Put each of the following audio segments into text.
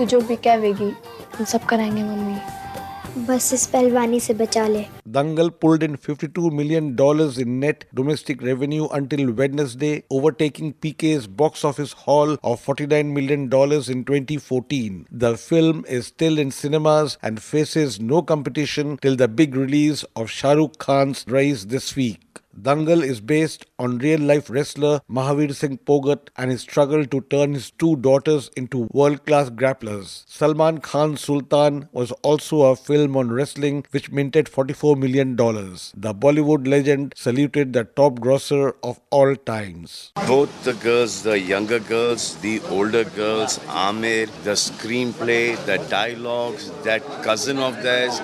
तू जो भी कहेगी हम सब कराएँगे मम्मी। बस इस पहलवानी से बचा ले। Dangal pulled in 52 million dollars in net domestic revenue until Wednesday overtaking PK box office haul of 49 million dollars in 2014 the film is still in cinemas and faces no competition till the big release of Shahrukh Khan Raees this week Dangal is based on real life wrestler Mahavir Singh Phogat and his struggle to turn his two daughters into world class grapplers. Salman Khan's Sultan was also a film on wrestling which minted $44 million. The Bollywood legend saluted the top grosser of all times. Both the girls, the younger girls, the older girls, Aamir, the screenplay, the dialogues, that cousin of theirs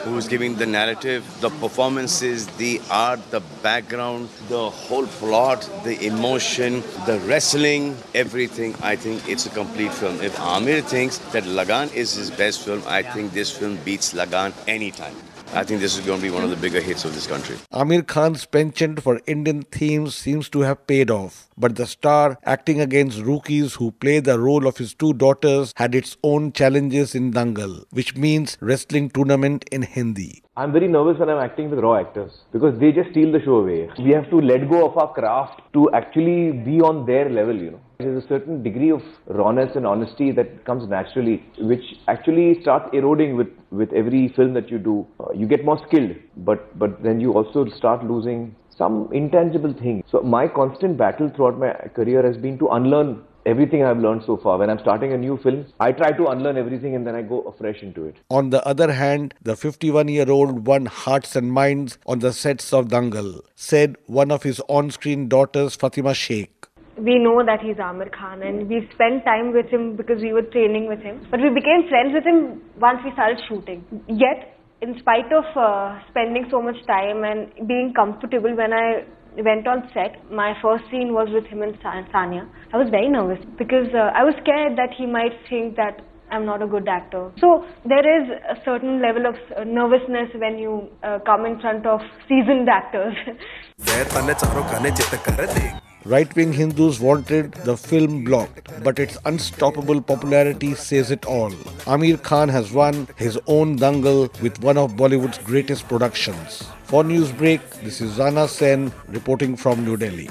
who's giving the narrative, the performances, the art, the background, the whole plot, the emotion, the wrestling, everything. I think it's a complete film. If Aamir thinks that Lagaan is his best film, I think this film beats Lagaan anytime. I think this is going to be one of the bigger hits of this country. Aamir Khan's penchant for Indian themes seems to have paid off, but the star acting against rookies who play the role of his two daughters had its own challenges in Dangal, which means wrestling tournament in Hindi. I'm very nervous when I'm acting with raw actors because they just steal the show away. We have to let go of our craft to actually be on their level, you know. There's a certain degree of rawness and honesty that comes naturally, which actually starts eroding with, with every film that you do. Uh, you get more skilled, but, but then you also start losing some intangible thing. So my constant battle throughout my career has been to unlearn everything I've learned so far. When I'm starting a new film, I try to unlearn everything and then I go afresh into it. On the other hand, the 51 year old won hearts and minds on the sets of Dangal, said one of his on screen daughters, Fatima Sheikh. We know that he's Aamir Khan and we spent time with him because we were training with him. But we became friends with him once we started shooting. Yet, in spite of uh, spending so much time and being comfortable when I went on set, my first scene was with him and Sanya. I was very nervous because uh, I was scared that he might think that I'm not a good actor. So there is a certain level of uh, nervousness when you uh, come in front of seasoned actors. Right wing Hindus wanted the film blocked, but its unstoppable popularity says it all. Aamir Khan has won his own dangal with one of Bollywood's greatest productions. For Newsbreak, this is Rana Senn reporting from New Delhi.